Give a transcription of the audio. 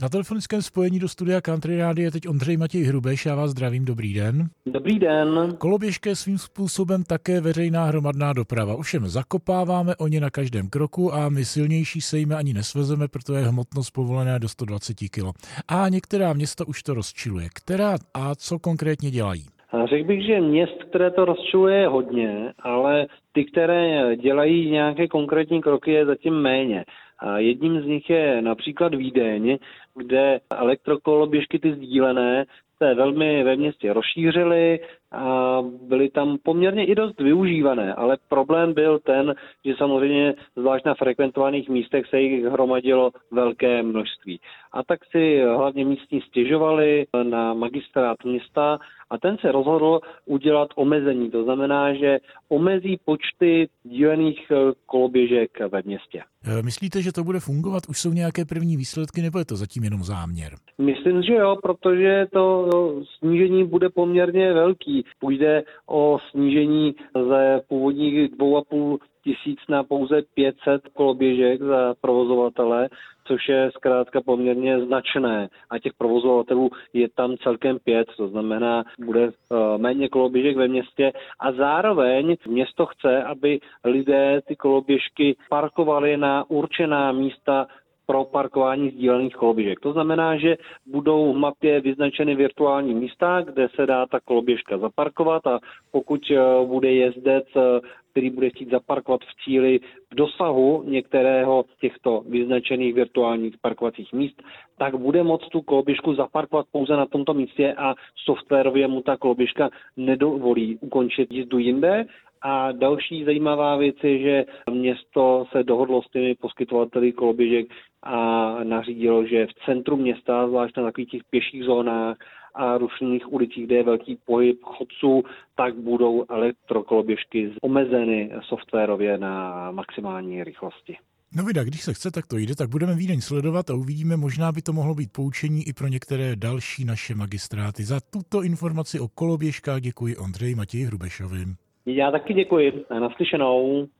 Na telefonickém spojení do studia Country Radio je teď Ondřej Matěj Hrubeš, já vás zdravím, dobrý den. Dobrý den. Koloběžka je svým způsobem také veřejná hromadná doprava. Ovšem zakopáváme o ně na každém kroku a my silnější se jimi ani nesvezeme, protože je hmotnost povolená do 120 kg. A některá města už to rozčiluje. Která a co konkrétně dělají? Řekl bych, že měst, které to rozčiluje, je hodně, ale ty, které dělají nějaké konkrétní kroky, je zatím méně. A jedním z nich je například Vídeň, kde elektrokoloběžky ty sdílené se velmi ve městě rozšířily a byly tam poměrně i dost využívané, ale problém byl ten, že samozřejmě zvlášť na frekventovaných místech se jich hromadilo velké množství. A tak si hlavně místní stěžovali na magistrát města a ten se rozhodl udělat omezení. To znamená, že omezí počty dílených koloběžek ve městě. E, myslíte, že to bude fungovat? Už jsou nějaké první výsledky, nebo je to zatím jenom záměr? Myslím, že jo, protože to snížení bude poměrně velký. Půjde o snížení ze původních 2,5 tisíc na pouze 500 koloběžek za provozovatele, což je zkrátka poměrně značné. A těch provozovatelů je tam celkem pět, to znamená, bude uh, méně koloběžek ve městě a zároveň město chce, aby lidé ty koloběžky parkovali na určená místa pro parkování sdílených koloběžek. To znamená, že budou v mapě vyznačeny virtuální místa, kde se dá ta koloběžka zaparkovat a pokud eh, bude jezdec, eh, který bude chtít zaparkovat v cíli v dosahu některého těchto vyznačených virtuálních parkovacích míst, tak bude moct tu koloběžku zaparkovat pouze na tomto místě a softwarově mu ta koloběžka nedovolí ukončit jízdu jinde a další zajímavá věc je, že město se dohodlo s těmi poskytovateli koloběžek a nařídilo, že v centru města, zvlášť na takových těch pěších zónách a rušených ulicích, kde je velký pohyb chodců, tak budou elektrokoloběžky omezeny softwarově na maximální rychlosti. No vida, když se chce, tak to jde, tak budeme Vídeň sledovat a uvidíme, možná by to mohlo být poučení i pro některé další naše magistráty. Za tuto informaci o koloběžkách děkuji Ondřeji Matěji Hrubešovi. Já taky děkuji. Naslyšenou.